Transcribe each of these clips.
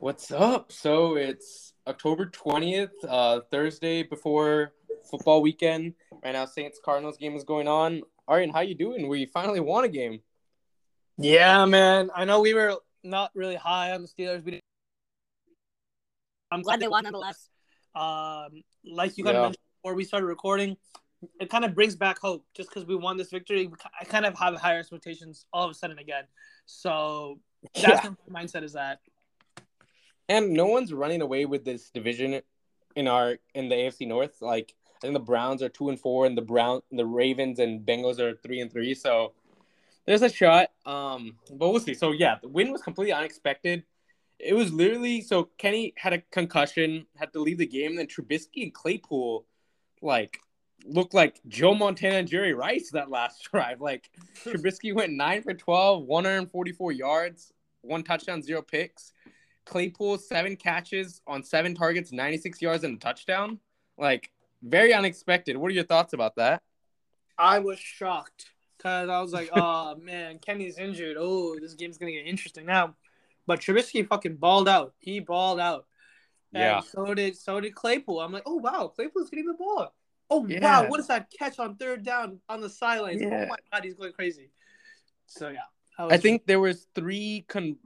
What's up? So it's October 20th, uh, Thursday before football weekend. Right now, Saints Cardinals game is going on. Aryan, how you doing? We finally won a game. Yeah, man. I know we were not really high on the Steelers. We didn't... I'm glad they won nonetheless. Um, like you kind Yeah. of mentioned before we started recording, it kind of brings back hope. Just because we won this victory, I kind of have higher expectations all of a sudden again. So that's Yeah. where my mindset is at. And no one's running away with this division in our in the AFC North. Like I think the Browns are two and four, and the Brown, the Ravens and Bengals are three and three. So there's a shot. Um, but we'll see. So yeah, the win was completely unexpected. It was literally so Kenny had a concussion, had to leave the game. Then Trubisky and Claypool, like, looked like Joe Montana and Jerry Rice that last drive. Like Trubisky went nine for 12, 144 yards, one touchdown, zero picks. Claypool seven catches on seven targets, 96 yards and a touchdown. Like very unexpected. What are your thoughts about that? I was shocked because I was like, oh man, Kenny's injured. Oh, this game's gonna get interesting now. But Trubisky fucking balled out. He balled out. And Yeah. so did so did Claypool. I'm like, oh wow, Claypool's getting the ball. Oh Yeah. wow, what is that catch on third down on the sidelines? Oh yeah. Oh my god, he's going crazy. So yeah, I think there was three con-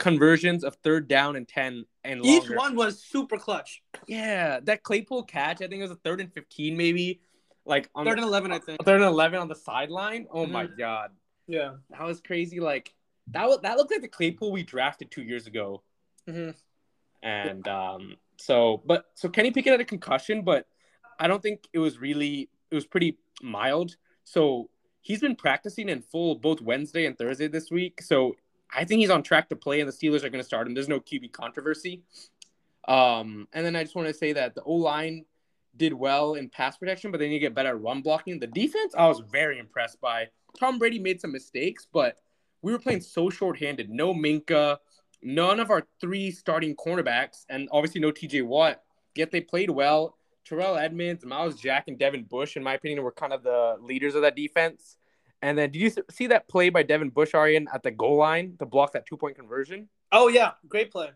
conversions of third down and 10 and each one was super clutch. Yeah, that Claypool catch, I think it was a third and 15 maybe. Like on Third the, and eleven, I think. third and 11 on the sideline. Oh my Mhm. god. Yeah. That was crazy. Like that was, that looked like the Claypool we drafted 2 years ago. hmm And um, so, but so Kenny Pickett had a concussion, but I don't think it was really, it was pretty mild. So he's been practicing in full both Wednesday and Thursday this week. So I think he's on track to play, and the Steelers are going to start him. There's no QB controversy. Um, and then I just want to say that the O line did well in pass protection, but they need to get better at run blocking. The defense, I was very impressed by. Tom Brady made some mistakes, but we were playing so shorthanded. No Minkah, none of our three starting cornerbacks, and obviously no TJ Watt. Yet they played well. Terrell Edmunds, Myles Jack, and Devin Bush, in my opinion, were kind of the leaders of that defense. And then, did you see that play by Devin Bush, at the goal line to block that two point conversion? Oh yeah, great play.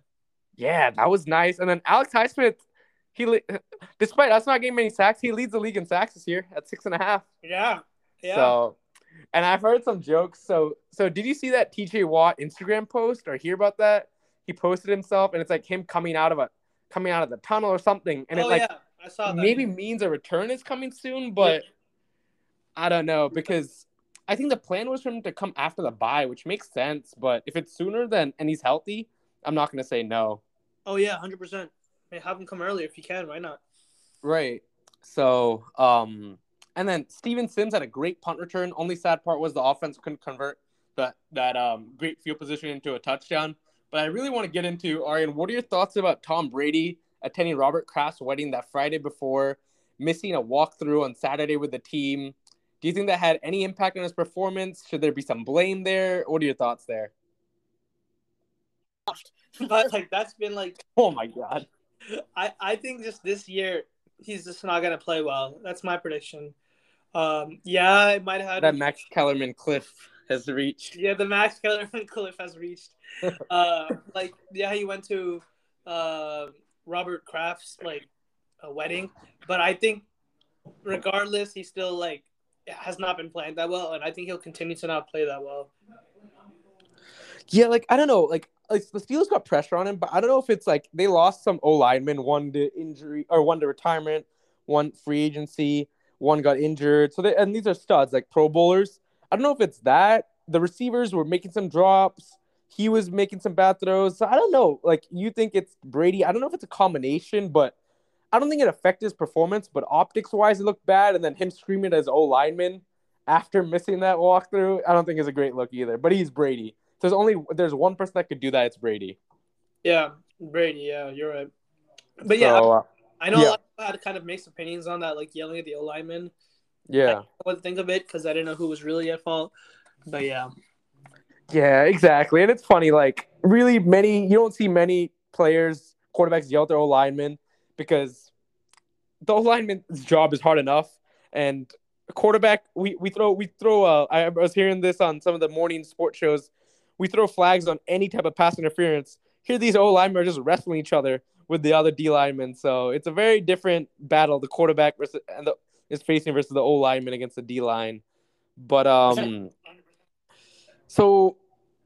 Yeah, that was nice. And then Alex Highsmith, he despite us not getting many sacks, he leads the league in sacks this year at six and a half. Yeah. Yeah. So, and I've heard some jokes. So, so did you see that TJ Watt Instagram post or hear about that? He posted himself, and it's like him coming out of a coming out of the tunnel or something, and oh it like yeah, I saw that. maybe means a return is coming soon, but I don't know because I think the plan was for him to come after the bye, which makes sense. But if it's sooner than and he's healthy, I'm not gonna say no. Oh yeah, hundred percent. Have him come earlier if you can. Why not? Right. So, um, and then Steven Sims had a great punt return. Only sad part was the offense couldn't convert that that um great field position into a touchdown. But I really want to get into Arian. What are your thoughts about Tom Brady attending Robert Kraft's wedding that Friday before, missing a walkthrough on Saturday with the team? Do you think that had any impact on his performance? Should there be some blame there? What are your thoughts there? But like that's been like Oh my God. I I think just this year he's just not gonna play well. That's my prediction. Um, yeah, I might have That Max Kellerman cliff has reached. yeah the Max Kellerman cliff has reached. Uh, like yeah, he went to uh Robert Kraft's like a wedding, but I think regardless, he's still like has not been playing that well, and I think he'll continue to not play that well. Yeah, like I don't know, like like the Steelers got pressure on him, but I don't know if it's like they lost some O linemen, one to injury or one to retirement, one free agency, one got injured. So they and these are studs, like Pro Bowlers. I don't know if it's that the receivers were making some drops. He was making some bad throws. So I don't know. Like you think it's Brady? I don't know if it's a combination, but I don't think it affected his performance. But optics wise, it looked bad. And then him screaming as O lineman after missing that walkthrough, I don't think is a great look either. But he's Brady. There's only there's one person that could do that. It's Brady. Yeah, Brady. Yeah, you're right. But yeah, So, uh, I know Yeah. a lot of people had kind of mixed opinions on that, like yelling at the O lineman. yeah, I wouldn't think of it because I didn't know who was really at fault. But yeah, yeah, exactly. And it's funny, like really many you don't see many players, quarterbacks yell at their O lineman because the O lineman's job is hard enough, and quarterback we we throw we throw. Uh, I was hearing this on some of the morning sports shows. We throw flags on any type of pass interference. here these O linemen are just wrestling each other with the other D linemen. So it's a very different battle. The quarterback versus and the, is facing versus the O lineman against the D line. But um, so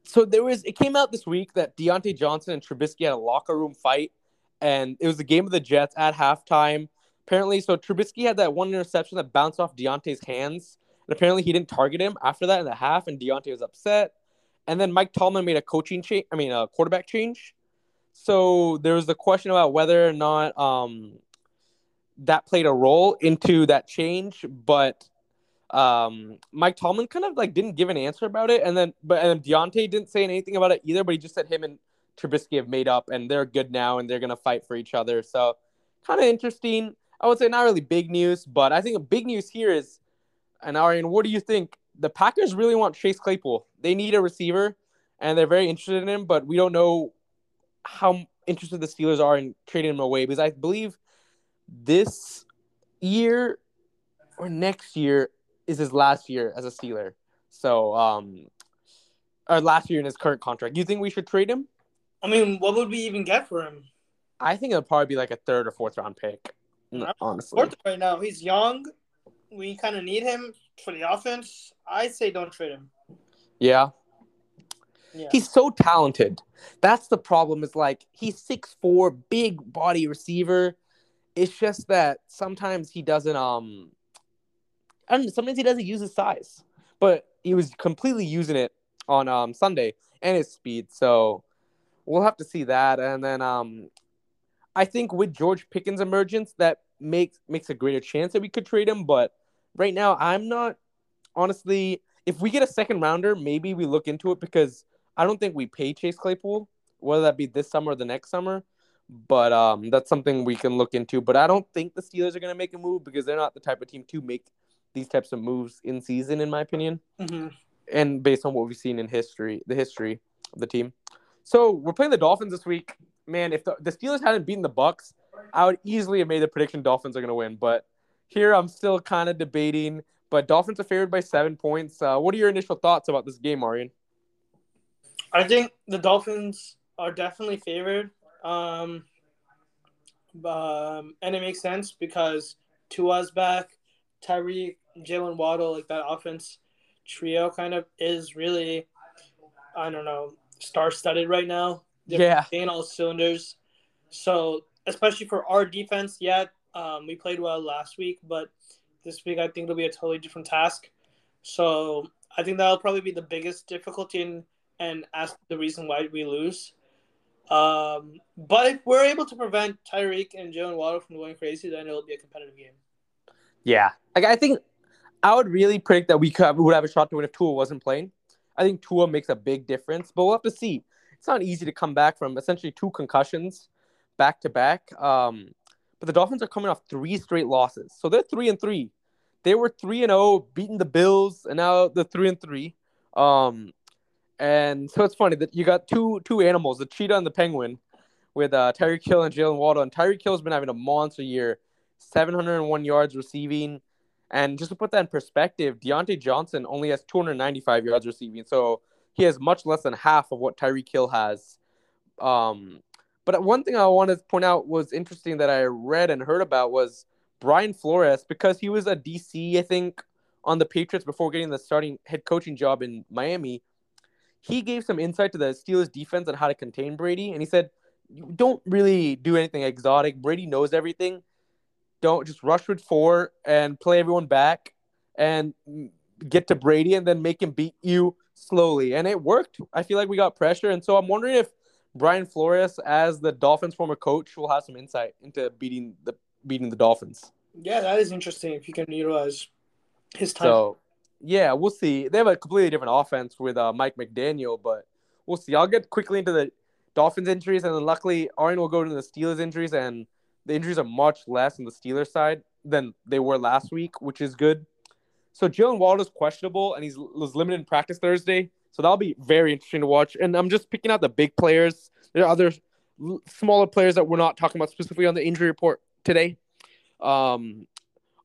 so there was it came out this week that Diontae Johnson and Trubisky had a locker room fight, and it was the game of the Jets at halftime. Apparently, so Trubisky had that one interception that bounced off Diontae's hands, and apparently he didn't target him after that in the half, and Diontae was upset. And then Mike Tomlin made a coaching change. I mean, a quarterback change. So there was the question about whether or not um, that played a role into that change, but um, Mike Tomlin kind of like didn't give an answer about it, and then but and Diontae didn't say anything about it either. But he just said him and Trubisky have made up, and they're good now, and they're gonna fight for each other. So kind of interesting. I would say not really big news, but I think a big news here is, and Arian, what do you think? The Packers really want Chase Claypool. They need a receiver, and they're very interested in him, but we don't know how interested the Steelers are in trading him away because I believe this year or next year is his last year as a Steeler. So, um, or last year in his current contract. Do you think we should trade him? I mean, what would we even get for him? I think it'll probably be like a third or fourth round pick. Honestly, fourth right now he's young. We kind of need him for the offense. I say don't trade him. Yeah. yeah. He's so talented. That's the problem. Is like he's six four, big body receiver. It's just that sometimes he doesn't um I don't know, sometimes he doesn't use his size, but he was completely using it on um, Sunday and his speed. So we'll have to see that. And then um, I think with George Pickens' emergence, that makes makes a greater chance that we could trade him. But right now, I'm not honestly. If we get a second rounder, maybe we look into it because I don't think we pay Chase Claypool, whether that be this summer or the next summer. But um, that's something we can look into. But I don't think the Steelers are going to make a move because they're not the type of team to make these types of moves in season, in my opinion, mm-hmm. and based on what we've seen in history, the history of the team. So we're playing the Dolphins this week. Man, if the, the Steelers hadn't beaten the Bucks, I would easily have made the prediction Dolphins are going to win. But here I'm still kind of debating. But Dolphins are favored by seven points. Uh, what are your initial thoughts about this game, Arian? I think the Dolphins are definitely favored. Um, um, and it makes sense because Tua's back. Tyreek, Jaylen Waddle, like that offense trio kind of is really, I don't know, star studded right now. They're yeah. Playing all cylinders. So, especially for our defense, yeah, um, we played well last week, but this week I think it'll be a totally different task. So, I think that'll probably be the biggest difficulty and and ask the reason why we lose. Um, but if we're able to prevent Tyreek and Joe and Waddle from going crazy, then it'll be a competitive game. Yeah, like I think I would really predict that we could would have a shot to win if Tua wasn't playing. I think Tua makes a big difference, but we'll have to see. It's not easy to come back from essentially two concussions back to back. Um, but the Dolphins are coming off three straight losses, so they're three and three. They were three and zero, oh, beating the Bills, and now they're three and three. Um, and so it's funny that you got two two animals, the cheetah and the penguin, with uh, Tyreek Hill and Jaylen Waddle. And Tyreek Hill's been having a monster year. 701 yards receiving. And just to put that in perspective, Diontae Johnson only has 295 yards receiving. So he has much less than half of what Tyreek Hill has. Um, but one thing I wanted to point out was interesting that I read and heard about was Brian Flores, because he was a DC, I think, on the Patriots before getting the starting head coaching job in Miami. He gave some insight to the Steelers defense on how to contain Brady. And he said, don't really do anything exotic. Brady knows everything don't just rush with four and play everyone back and get to Brady and then make him beat you slowly. And it worked. I feel like we got pressure. And so I'm wondering if Brian Flores, as the Dolphins former coach, will have some insight into beating the beating the Dolphins. Yeah, that is interesting if he can utilize his time. So yeah, we'll see. They have a completely different offense with uh, Mike McDaniel, but we'll see. I'll get quickly into the Dolphins injuries, and then luckily Arian will go to the Steelers injuries and the injuries are much less on the Steelers side than they were last week, which is good. So Jaylen Waddle is questionable, and he was limited in practice Thursday. So that'll be very interesting to watch. And I'm just picking out the big players. There are other smaller players that we're not talking about specifically on the injury report today. Um,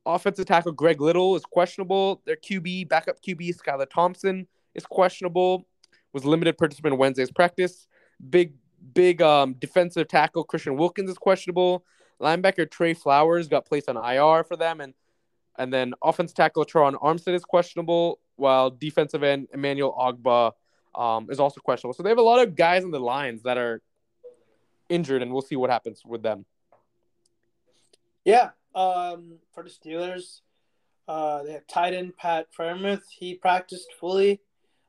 offensive tackle Greg Little is questionable. Their QB, backup QB Skylar Thompson is questionable. Was limited participant in Wednesday's practice. Big big um, defensive tackle Christian Wilkins is questionable. Linebacker Trey Flowers got placed on IR for them, and and then offense tackle Terron Armstead is questionable, while defensive end Emmanuel Ogbah um, is also questionable. So they have a lot of guys on the lines that are injured, and we'll see what happens with them. Yeah, um, for the Steelers, uh, they have tight end Pat Freiermuth. He practiced fully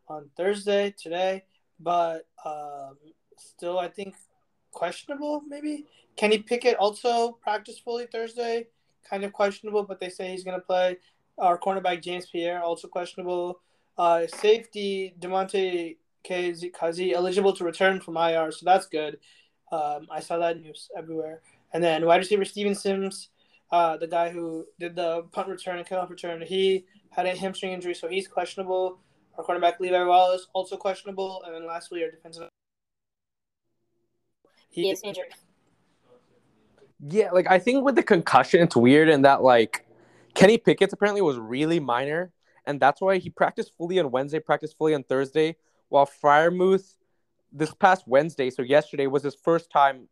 on Thursday today, but um, still, I think questionable. Maybe Kenny Pickett also practiced fully Thursday, kind of questionable, but they say he's going to play. Our cornerback James Pierre also questionable. Uh, safety Damontae Kazee eligible to return from IR, so that's good. Um, I saw that news everywhere. And then wide receiver Steven Sims, uh, the guy who did the punt return and kickoff return, he had a hamstring injury, so he's questionable. Our cornerback Levi Wallace also questionable, and then lastly our defensive. He is injured. Yeah, like I think with the concussion, it's weird in that like Kenny Pickett's apparently was really minor, and that's why he practiced fully on Wednesday, practiced fully on Thursday, while Freiermuth this past Wednesday, so yesterday was his first time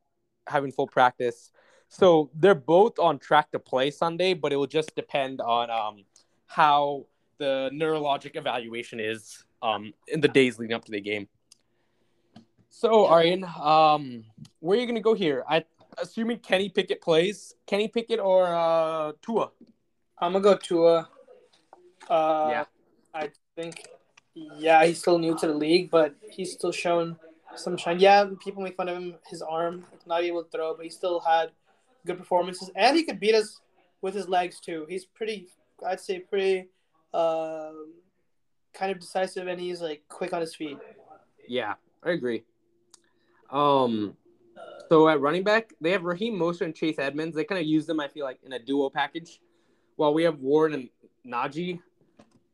having full practice. So they're both on track to play Sunday, but it will just depend on um, how the neurologic evaluation is um, in the days leading up to the game. So, Aryan, um, where are you going to go here? I assuming Kenny Pickett plays. Kenny Pickett or uh, Tua? I'm gonna go Tua. Uh, Yeah. I think. Yeah, he's still new to the league, but he's still shown some shine. Yeah, people make fun of him, his arm, not able to throw, but he still had good performances, and he could beat us with his legs too. He's pretty, I'd say, pretty, um, kind of decisive, and he's like quick on his feet. Yeah, I agree. Um, so at running back, they have Raheem Mostert and Chase Edmonds. They kind of use them, I feel like, in a duo package. While we have Warren and Najee,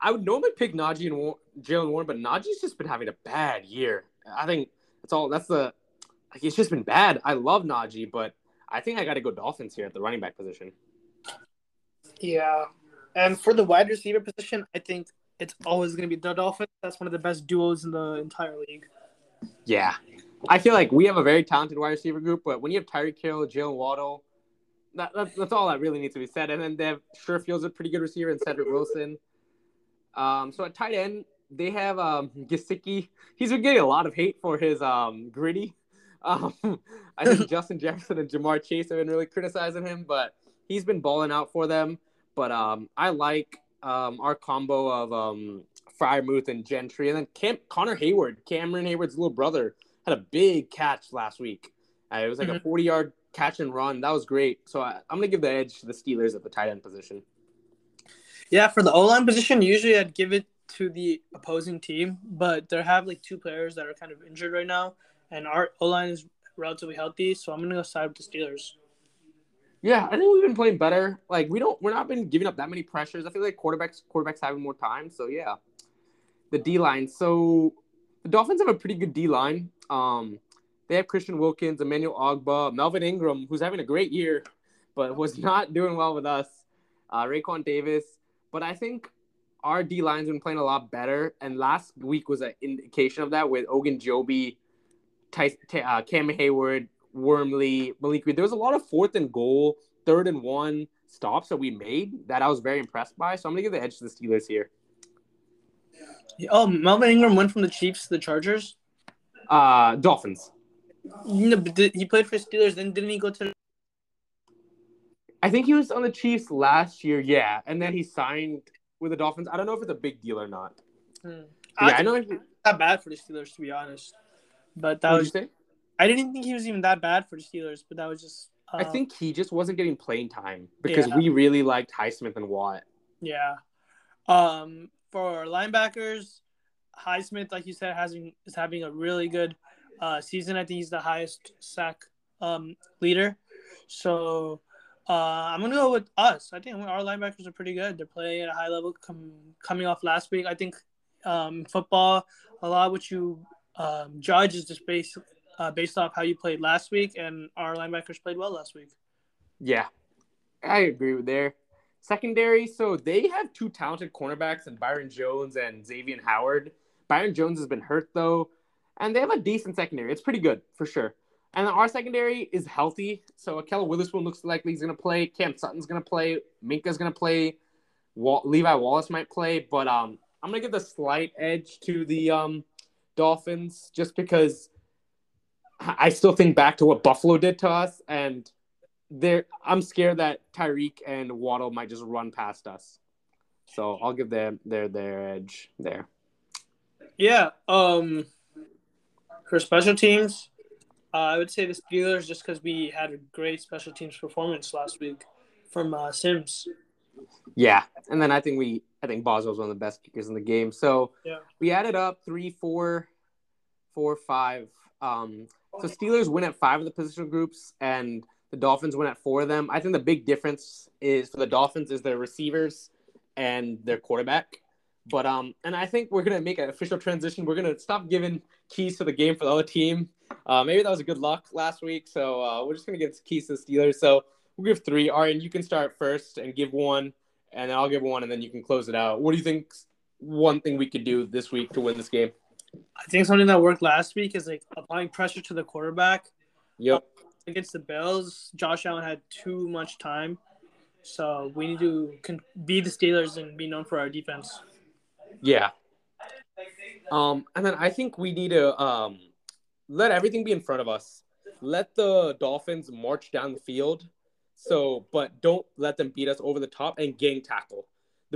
I would normally pick Najee and War- Jaylen Warren, but Najee's just been having a bad year. I think that's all. That's the like it's just been bad. I love Najee, but I think I got to go Dolphins here at the running back position. Yeah, and for the wide receiver position, I think it's always going to be the Dolphins. That's one of the best duos in the entire league. Yeah, I feel like we have a very talented wide receiver group, but when you have Tyreek Hill, Jaylen Waddle, that, that's, that's all that really needs to be said. And then they have Sherfield's a pretty good receiver and Cedric Wilson. Um, so at tight end, they have um, Gesicki. He's been getting a lot of hate for his um, gritty. Um, I think Justin Jefferson and Ja'Marr Chase have been really criticizing him, but he's been balling out for them. But um, I like um, our combo of um, Freiermuth and Gentry, and then Cam- Connor Heyward, Cameron Heyward's little brother, had a big catch last week. Uh, it was like a Mhm. 40 yard catch and run. That was great. So I, I'm going to give the edge to the Steelers at the tight end position. Yeah, for the O line position, usually I'd give it to the opposing team, but they have like two players that are kind of injured right now, and our O line is relatively healthy, so I'm gonna go side with the Steelers. Yeah, I think we've been playing better. Like we don't, we're not been giving up that many pressures. I feel like quarterbacks, quarterbacks having more time. So yeah, the D line. So the Dolphins have a pretty good D line. Um, they have Christian Wilkins, Emmanuel Ogbah, Melvin Ingram, who's having a great year, but was not doing well with us. Uh, Raekwon Davis, but I think our D line's been playing a lot better. And last week was an indication of that with Ogunjobi, Ty- uh, Cam Heyward, Wormley, Malik Reed. There was a lot of fourth and goal, third and one stops that we made that I was very impressed by. So I'm gonna give the edge to the Steelers here. Oh, Melvin Ingram went from the Chiefs to the Chargers. Uh, Dolphins. No, but did, he played for Steelers. Then didn't he go to? I think he was on the Chiefs last year, yeah, and then he signed with the Dolphins. I don't know if it's a big deal or not. Hmm. Yeah, I I know. it's not bad for the Steelers to be honest, but that What was did you say? I didn't think he was even that bad for the Steelers, but that was just. Uh, I think he just wasn't getting playing time because Yeah. we really liked Highsmith and Watt. Yeah. Um, for linebackers, Highsmith, like you said, has is having a really good uh, season. I think he's the highest sack um, leader. So uh, I'm gonna go with us. I think our linebackers are pretty good. They're playing at a high level. Com- coming off last week, I think um, football a lot of what you um, judge is just based uh, based off how you played last week, and our linebackers played well last week. Yeah, I agree with there. Secondary, so they have two talented cornerbacks in Byron Jones and Xavier Howard. Byron Jones has been hurt though, and they have a decent secondary. It's pretty good for sure. And our secondary is healthy. So Ahkello Witherspoon looks likely he's to play. Cam Sutton's to play. Minkah's going to play. Levi Wallace might play. But um, I'm to give the slight edge to the um, Dolphins just because I still think back to what Buffalo did to us. And there, I'm scared that Tyreek and Waddle might just run past us. So I'll give them their their edge there. Yeah. Um, for special teams, uh, I would say the Steelers just because we had a great special teams performance last week from uh, Sims. Yeah, and then I think we I think Boswell's one of the best kickers in the game. So Yeah. we added up three, four, four, five. Um, so Steelers win at five of the positional groups, and the Dolphins win at four of them. I think the big difference is for the Dolphins is their receivers and their quarterback. But um, and I think we're gonna make an official transition. We're gonna stop giving keys to the game for the other team. Uh, maybe that was a good luck last week, so uh, we're just gonna give keys to the Steelers. So we'll give three. Arian, you can start first and give one, and then I'll give one, and then you can close it out. What do you think? One thing we could do this week to win this game? I think something that worked last week is like applying pressure to the quarterback Yep. against the Bills. Josh Allen had too much time, so we need to be the Steelers and be known for our defense. Yeah. Um, and then I think we need to um, let everything be in front of us. Let the Dolphins march down the field. So, but don't let them beat us over the top and gang tackle.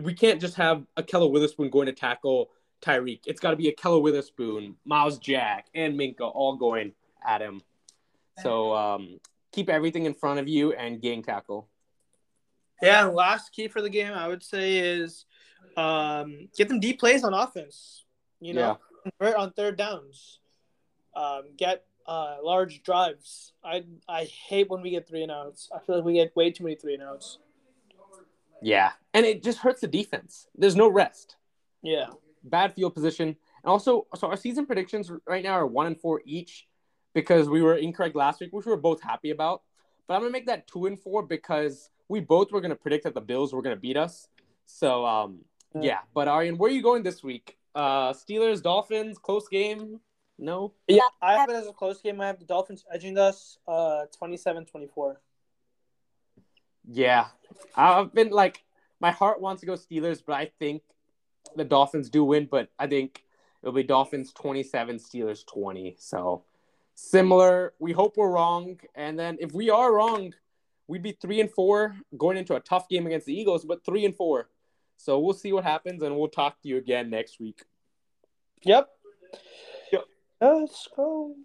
We can't just have Ahkello Witherspoon going to tackle Tyreek. It's got to be Ahkello Witherspoon, Myles Jack, and Minkah all going at him. So um, keep everything in front of you and gang tackle. Yeah, last key for the game I would say is um, get them deep plays on offense. You know, convert on third downs. Um, get uh, large drives. I I hate when we get three and outs. I feel like we get way too many three and outs. Yeah. And it just hurts the defense. There's no rest. Yeah. bad field position. And also, so our season predictions right now are one and four each because we were incorrect last week, which we were both happy about. But I'm gonna make that two and four because we both were gonna predict that the Bills were gonna beat us. So um, yeah. But Arian, where are you going this week? Uh, Steelers, Dolphins, close game. No. Yeah, I have it as a close game. I have the Dolphins edging us uh 27-24. Yeah, I've been like my heart wants to go Steelers, but I think the Dolphins do win. But I think it'll be Dolphins twenty-seven, Steelers twenty. So similar. We hope we're wrong, and then if we are wrong, we'd be three and four going into a tough game against the Eagles, but three and four. So we'll see what happens, and we'll talk to you again next week. Yep. Yep. Let's go.